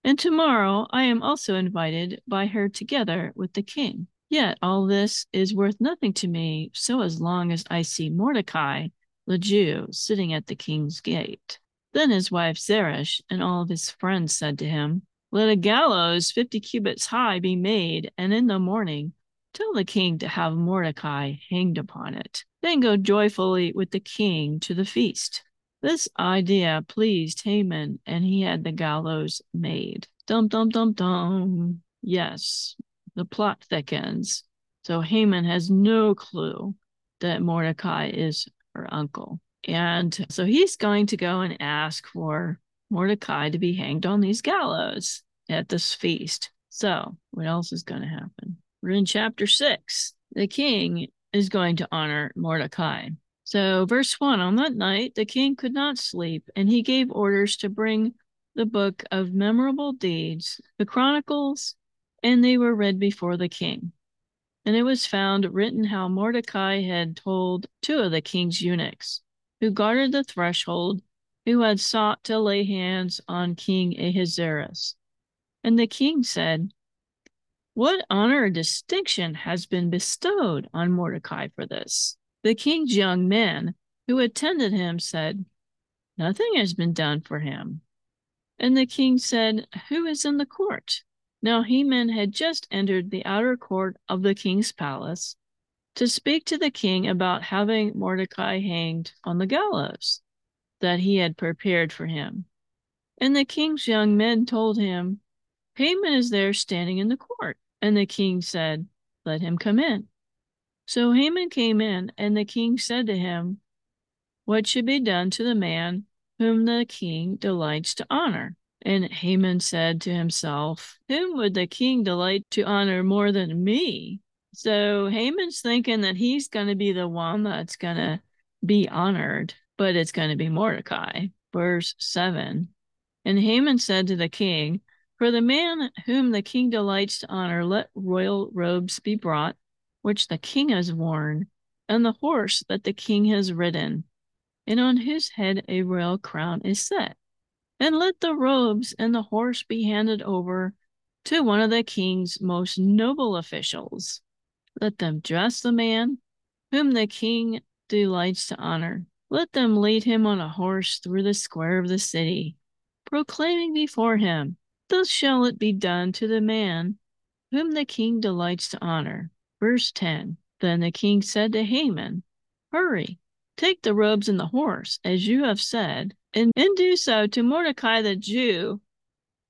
And tomorrow I am also invited by her together with the king. Yet all this is worth nothing to me, so as long as I see Mordecai, the Jew, sitting at the king's gate. Then his wife Zeresh and all of his friends said to him, Let a gallows fifty cubits high be made, and in the morning tell the king to have Mordecai hanged upon it. Then go joyfully with the king to the feast. This idea pleased Haman, and he had the gallows made. Dum dum dum dum. Yes, the plot thickens. So Haman has no clue that Mordecai is her uncle. And so he's going to go and ask for Mordecai to be hanged on these gallows at this feast. So, what else is going to happen? We're in chapter six. The king is going to honor Mordecai. So, verse 1 On that night, the king could not sleep, and he gave orders to bring the book of memorable deeds, the chronicles, and they were read before the king. And it was found written how Mordecai had told two of the king's eunuchs, who guarded the threshold, who had sought to lay hands on King Ahasuerus. And the king said, What honor or distinction has been bestowed on Mordecai for this? The king's young men who attended him said, Nothing has been done for him. And the king said, Who is in the court? Now Haman had just entered the outer court of the king's palace to speak to the king about having Mordecai hanged on the gallows that he had prepared for him. And the king's young men told him, Haman is there standing in the court. And the king said, Let him come in. So Haman came in, and the king said to him, What should be done to the man whom the king delights to honor? And Haman said to himself, Whom would the king delight to honor more than me? So Haman's thinking that he's going to be the one that's going to be honored, but it's going to be Mordecai. Verse 7 And Haman said to the king, For the man whom the king delights to honor, let royal robes be brought which the king has worn, and the horse that the king has ridden, and on whose head a royal crown is set. And let the robes and the horse be handed over to one of the king's most noble officials. Let them dress the man whom the king delights to honor. Let them lead him on a horse through the square of the city, proclaiming before him, Thus shall it be done to the man whom the king delights to honor. Verse 10 Then the king said to Haman, Hurry, take the robes and the horse, as you have said, and, and do so to Mordecai the Jew,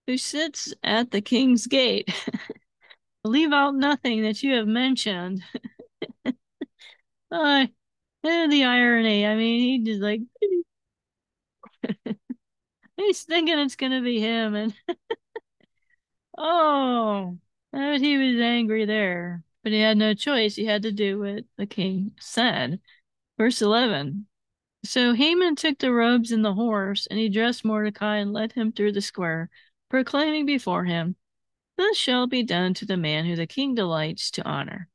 who sits at the king's gate. Leave out nothing that you have mentioned. uh, the irony. I mean, he just like he's thinking it's gonna be him, and oh, but he was angry there but he had no choice. He had to do what the king said. Verse 11 So Haman took the robes and the horse, and he dressed Mordecai and led him through the square, proclaiming before him, Thus shall be done to the man who the king delights to honor.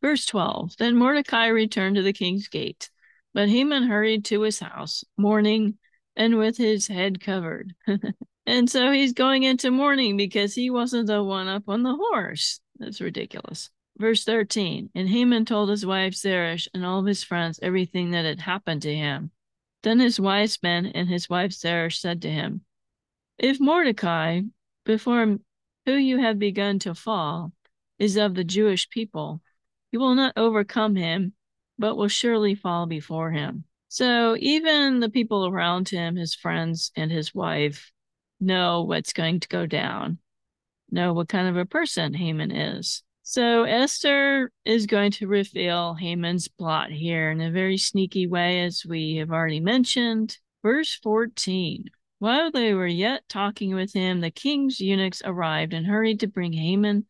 Verse 12 Then Mordecai returned to the king's gate, but Haman hurried to his house, mourning and with his head covered. and so he's going into mourning because he wasn't the one up on the horse. That's ridiculous. Verse 13 And Haman told his wife Zeresh and all of his friends everything that had happened to him. Then his wise men and his wife Zeresh said to him, If Mordecai, before who you have begun to fall, is of the Jewish people, you will not overcome him, but will surely fall before him. So even the people around him, his friends and his wife, know what's going to go down, know what kind of a person Haman is. So Esther is going to reveal Haman's plot here in a very sneaky way, as we have already mentioned. Verse 14. While they were yet talking with him, the king's eunuchs arrived and hurried to bring Haman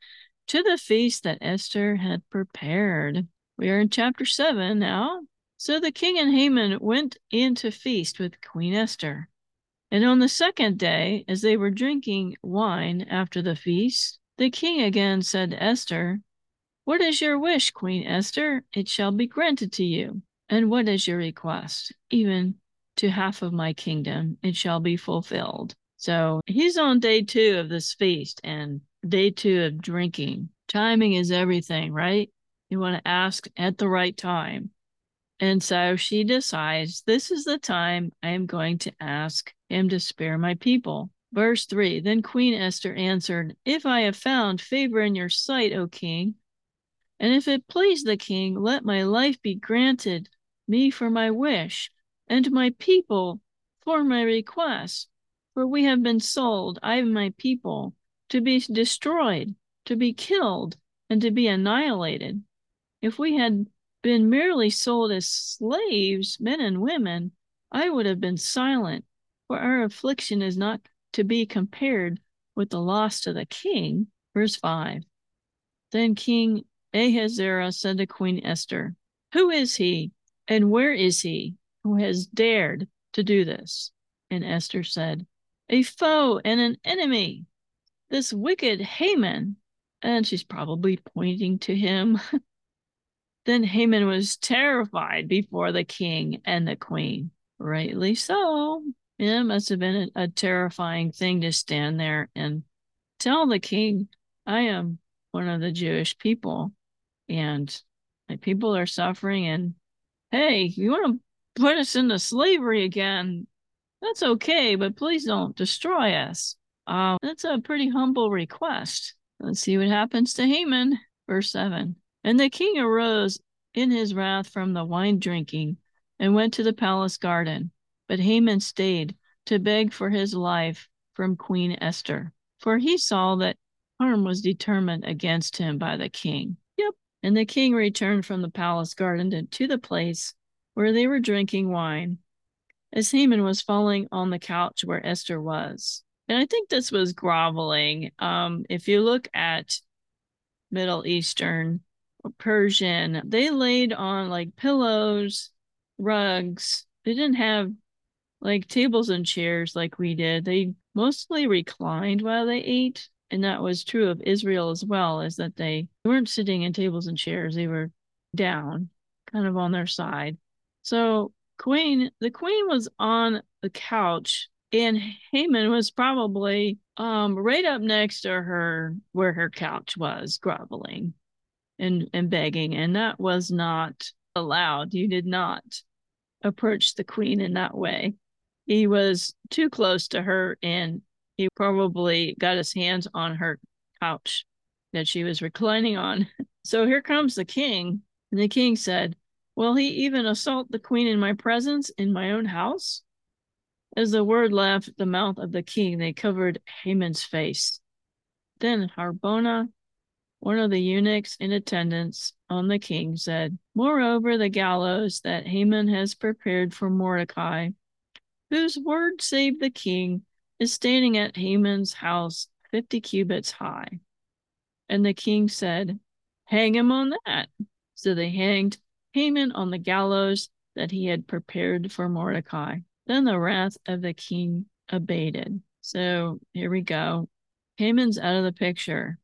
to the feast that Esther had prepared. We are in chapter 7 now. So the king and Haman went in to feast with Queen Esther. And on the second day, as they were drinking wine after the feast, the king again said to Esther, What is your wish, Queen Esther? It shall be granted to you. And what is your request? Even to half of my kingdom, it shall be fulfilled. So he's on day two of this feast and day two of drinking. Timing is everything, right? You want to ask at the right time. And so she decides this is the time I am going to ask him to spare my people. Verse 3 Then Queen Esther answered, If I have found favor in your sight, O king, and if it please the king, let my life be granted me for my wish, and my people for my request. For we have been sold, I and my people, to be destroyed, to be killed, and to be annihilated. If we had been merely sold as slaves, men and women, I would have been silent, for our affliction is not to be compared with the loss to the king. Verse 5. Then King Ahasuerus said to Queen Esther, Who is he, and where is he who has dared to do this? And Esther said, A foe and an enemy, this wicked Haman. And she's probably pointing to him. then Haman was terrified before the king and the queen. Rightly so. It must have been a, terrifying thing to stand there and tell the king, I am one of the Jewish people and my people are suffering. And hey, you want to put us into slavery again? That's okay, but please don't destroy us. Uh, that's a pretty humble request. Let's see what happens to Haman. Verse 7 And the king arose in his wrath from the wine drinking and went to the palace garden. But Haman stayed to beg for his life from Queen Esther, for he saw that harm was determined against him by the king. Yep. And the king returned from the palace garden to, the place where they were drinking wine, as Haman was falling on the couch where Esther was. And I think this was groveling. Um, if you look at Middle Eastern Persian, they laid on like pillows, rugs. They didn't have like tables and chairs like we did. They mostly reclined while they ate. And that was true of Israel as well, is that they weren't sitting in tables and chairs. They were down, kind of on their side. So Queen, the queen was on the couch and Haman was probably um right up next to her where her couch was groveling and and begging and that was not allowed you did not approach the queen in that way he was too close to her and he probably got his hands on her couch that she was reclining on. So here comes the king. And the king said, Will he even assault the queen in my presence in my own house? As the word left the mouth of the king, they covered Haman's face. Then Harbona, one of the eunuchs in attendance on the king, said, Moreover, the gallows that Haman has prepared for Mordecai whose word saved the king, is standing at Haman's house 50 cubits high. And the king said, Hang him on that. So they hanged Haman on the gallows that he had prepared for Mordecai. Then the wrath of the king abated. So here we go. Haman's out of the picture.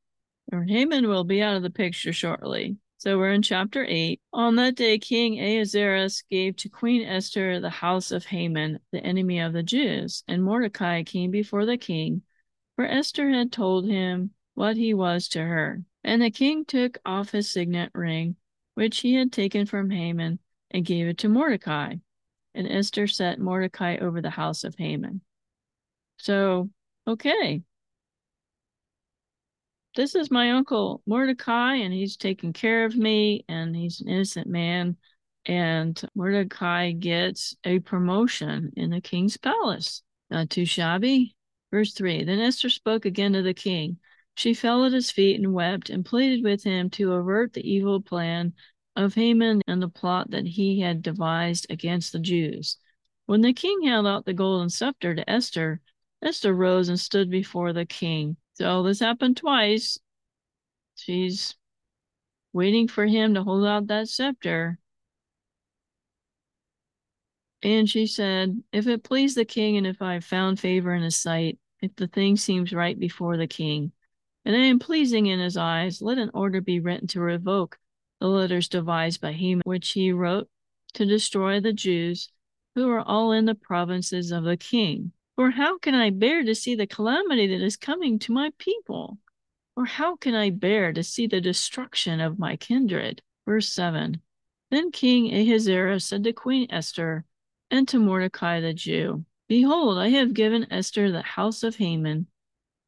Or Haman will be out of the picture shortly. So we're in chapter 8. On that day, King Ahasuerus gave to Queen Esther the house of Haman, the enemy of the Jews. And Mordecai came before the king, for Esther had told him what he was to her. And the king took off his signet ring, which he had taken from Haman, and gave it to Mordecai. and Esther set Mordecai over the house of Haman. So, okay. This is my uncle Mordecai, and he's taking care of me, and he's an innocent man. And Mordecai gets a promotion in the king's palace. Uh, Not too shabby. Verse 3 Then Esther spoke again to the king. She fell at his feet and wept and pleaded with him to avert the evil plan of Haman and the plot that he had devised against the Jews. When the king held out the golden scepter to Esther, Esther rose and stood before the king. So this happened twice. She's waiting for him to hold out that scepter. And she said, If it please the king, and if I have found favor in his sight, if the thing seems right before the king, and I am pleasing in his eyes, let an order be written to revoke the letters devised by Haman, which he wrote to destroy the Jews who are all in the provinces of the king. For how can I bear to see the calamity that is coming to my people? Or how can I bear to see the destruction of my kindred? Verse 7 Then King Ahasuerus said to Queen Esther, and to Mordecai the Jew, Behold, I have given Esther the house of Haman,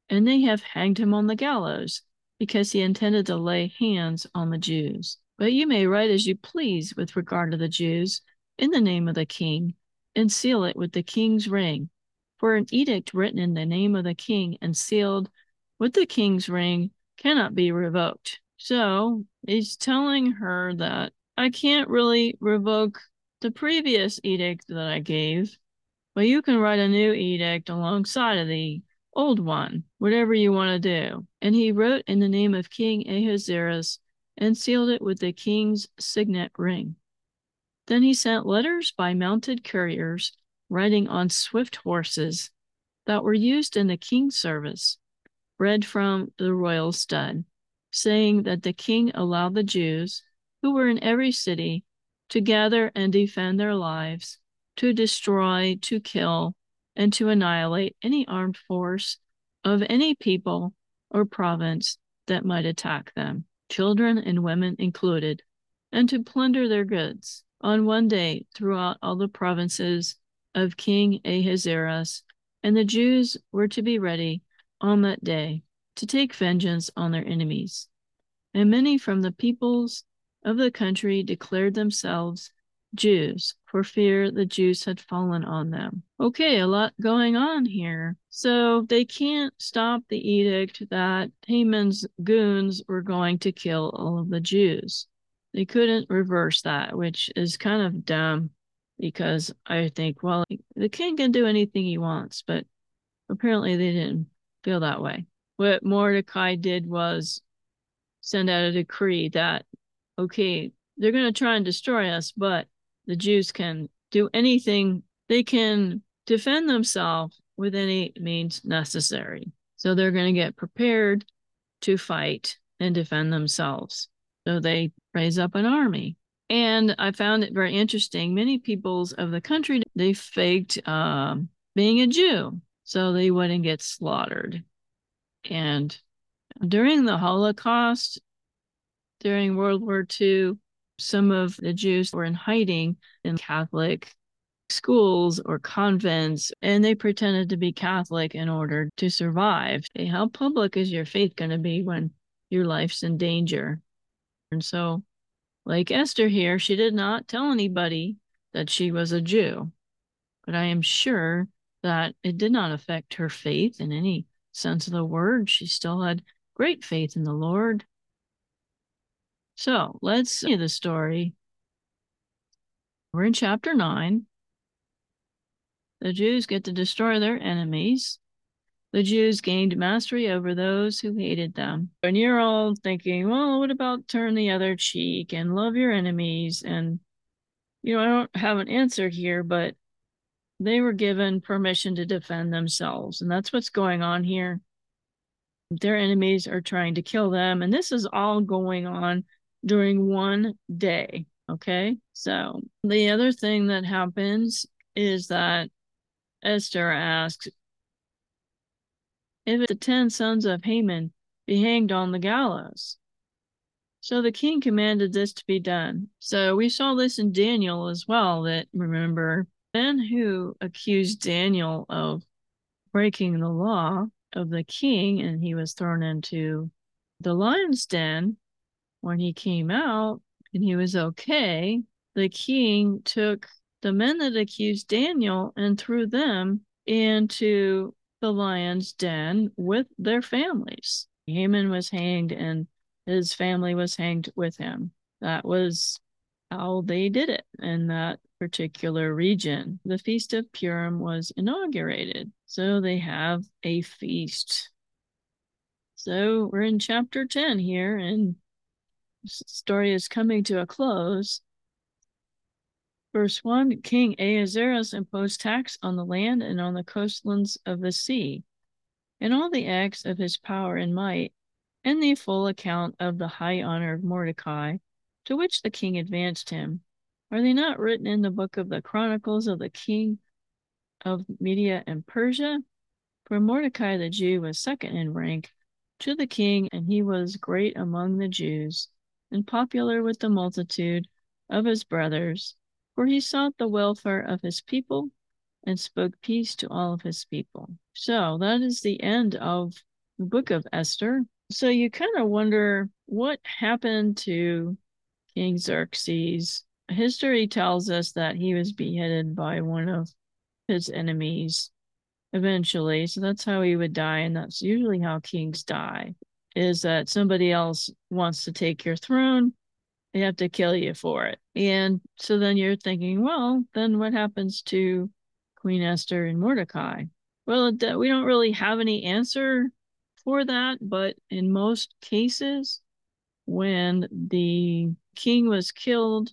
and they have hanged him on the gallows, because he intended to lay hands on the Jews. But you may write as you please with regard to the Jews, in the name of the king, and seal it with the king's ring. For an edict written in the name of the king and sealed with the king's ring cannot be revoked. So he's telling her that I can't really revoke the previous edict that I gave, but you can write a new edict alongside of the old one, whatever you want to do. And he wrote in the name of King Ahasuerus and sealed it with the king's signet ring. Then he sent letters by mounted couriers riding on swift horses that were used in the king's service, bred from the royal stud, saying that the king allowed the Jews, who were in every city, to gather and defend their lives, to destroy, to kill, and to annihilate any armed force of any people or province that might attack them, children and women included, and to plunder their goods. On one day throughout all the provinces of King Ahasuerus, and the Jews were to be ready on that day to take vengeance on their enemies. And many from the peoples of the country declared themselves Jews for fear the Jews had fallen on them. Okay, a lot going on here. So they can't stop the edict that Haman's goons were going to kill all of the Jews. They couldn't reverse that, which is kind of dumb because I think, well, the king can do anything he wants, but apparently they didn't feel that way. What Mordecai did was send out a decree that okay, they're going to try and destroy us, but the Jews can do anything. They can defend themselves with any means necessary. So they're going to get prepared to fight and defend themselves. So they raise up an army. And I found it very interesting. Many peoples of the country, they faked um, being a Jew so they wouldn't get slaughtered. And during the Holocaust, during World War II, some of the Jews were in hiding in Catholic schools or convents, and they pretended to be Catholic in order to survive. Hey, how public is your faith going to be when your life's in danger? And so, like Esther here, she did not tell anybody that she was a Jew, but I am sure that it did not affect her faith in any sense of the word. She still had great faith in the Lord so let's see the story. We're in chapter 9. The Jews get to destroy their enemies. The Jews gained mastery over those who hated them. And you're all thinking, well, what about turn the other cheek and love your enemies? And, you know, I don't have an answer here, but they were given permission to defend themselves. And that's what's going on here. Their enemies are trying to kill them. And this is all going on during one day. Okay. So the other thing that happens is that Esther asks if the 10 sons of Haman be hanged on the gallows. So the king commanded this to be done. So we saw this in Daniel as well, that remember, men who accused Daniel of breaking the law of the king, and he was thrown into the lion's den. When he came out and he was okay, the king took the men that accused Daniel and threw them into the lion's den with their families. Haman was hanged and his family was hanged with him. That was how they did it in that particular region. The Feast of Purim was inaugurated. So they have a feast. So we're in chapter 10 here, and the story is coming to a close. Verse 1 King Ahasuerus imposed tax on the land and on the coastlands of the sea, and all the acts of his power and might, and the full account of the high honor of Mordecai, to which the king advanced him. Are they not written in the book of the Chronicles of the king of Media and Persia? For Mordecai the Jew was second in rank to the king, and he was great among the Jews, and popular with the multitude of his brothers for he sought the welfare of his people and spoke peace to all of his people. So that is the end of the book of Esther. So you kind of wonder what happened to King Xerxes. History tells us that he was beheaded by one of his enemies eventually. So that's how he would die. And that's usually how kings die is that somebody else wants to take your throne they have to kill you for it. And so then you're thinking, well, then what happens to Queen Esther and Mordecai? Well, uh, we don't really have any answer for that, but in most cases, when the king was killed,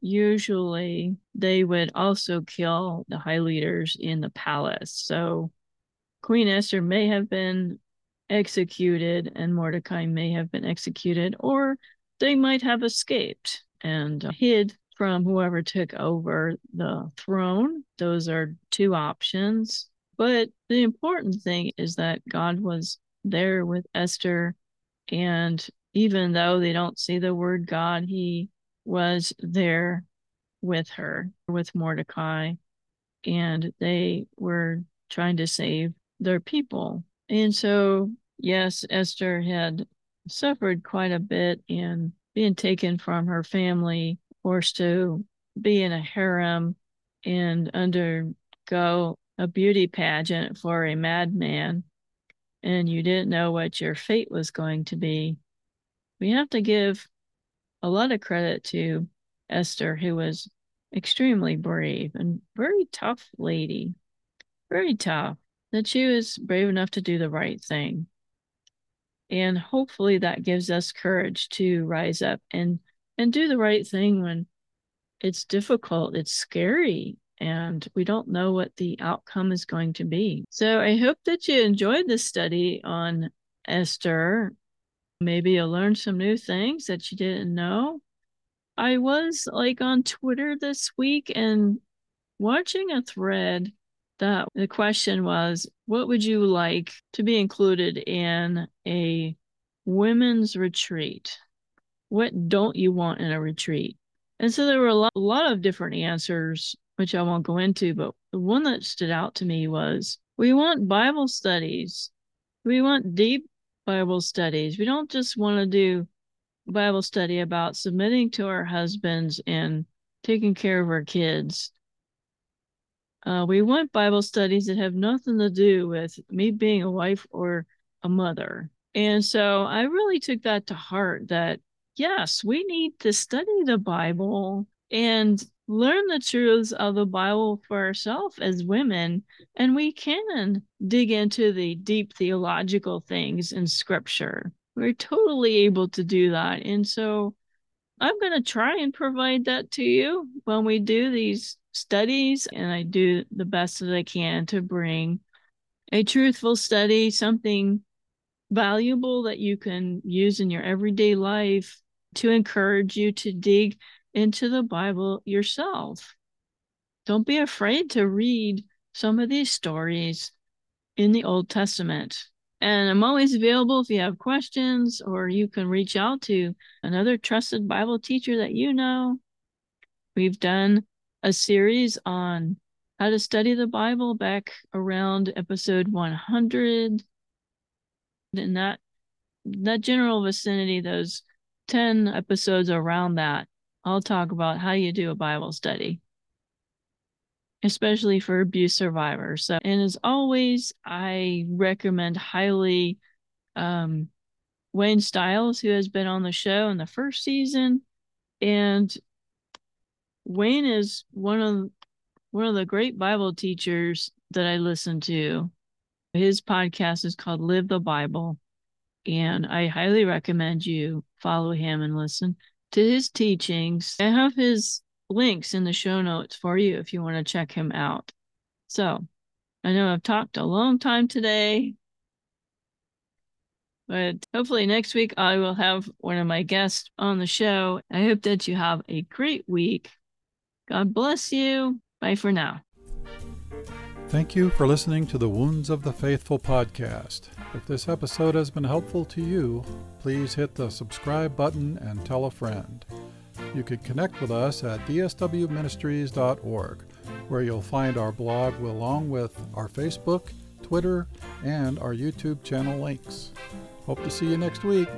usually they would also kill the high leaders in the palace. So Queen Esther may have been executed and Mordecai may have been executed, or they might have escaped and hid from whoever took over the throne. Those are two options. But the important thing is that God was there with Esther. And even though they don't see the word God, he was there with her, with Mordecai. And they were trying to save their people. And so, yes, Esther had suffered quite a bit in being taken from her family, forced to be in a harem and undergo a beauty pageant for a madman, and you didn't know what your fate was going to be. We have to give a lot of credit to Esther, who was extremely brave and very tough lady, very tough, that she was brave enough to do the right thing. And hopefully that gives us courage to rise up and and do the right thing when it's difficult, it's scary, and we don't know what the outcome is going to be. So I hope that you enjoyed this study on Esther. Maybe you'll learn some new things that you didn't know. I was like on Twitter this week and watching a thread that the question was what would you like to be included in a women's retreat? What don't you want in a retreat? And so there were a lot, a lot of different answers, which I won't go into, but the one that stood out to me was we want Bible studies. We want deep Bible studies. We don't just want to do Bible study about submitting to our husbands and taking care of our kids. Uh, we want Bible studies that have nothing to do with me being a wife or a mother. And so I really took that to heart that, yes, we need to study the Bible and learn the truths of the Bible for ourselves as women. And we can dig into the deep theological things in scripture. We're totally able to do that. And so I'm going to try and provide that to you when we do these studies, and I do the best that I can to bring a truthful study, something valuable that you can use in your everyday life to encourage you to dig into the Bible yourself. Don't be afraid to read some of these stories in the Old Testament. And I'm always available if you have questions, or you can reach out to another trusted Bible teacher that you know. We've done a series on how to study the Bible back around episode 100. In that that general vicinity, those 10 episodes around that, I'll talk about how you do a Bible study, especially for abuse survivors. So, and as always, I recommend highly um, Wayne Stiles, who has been on the show in the first season. And Wayne is one of one of the great Bible teachers that I listen to. His podcast is called Live the Bible. And I highly recommend you follow him and listen to his teachings. I have his links in the show notes for you if you want to check him out. So I know I've talked a long time today, but hopefully next week I will have one of my guests on the show. I hope that you have a great week. God bless you. Bye for now. Thank you for listening to the Wounds of the Faithful podcast. If this episode has been helpful to you, please hit the subscribe button and tell a friend. You can connect with us at dswministries.org, where you'll find our blog along with our Facebook, Twitter, and our YouTube channel links. Hope to see you next week.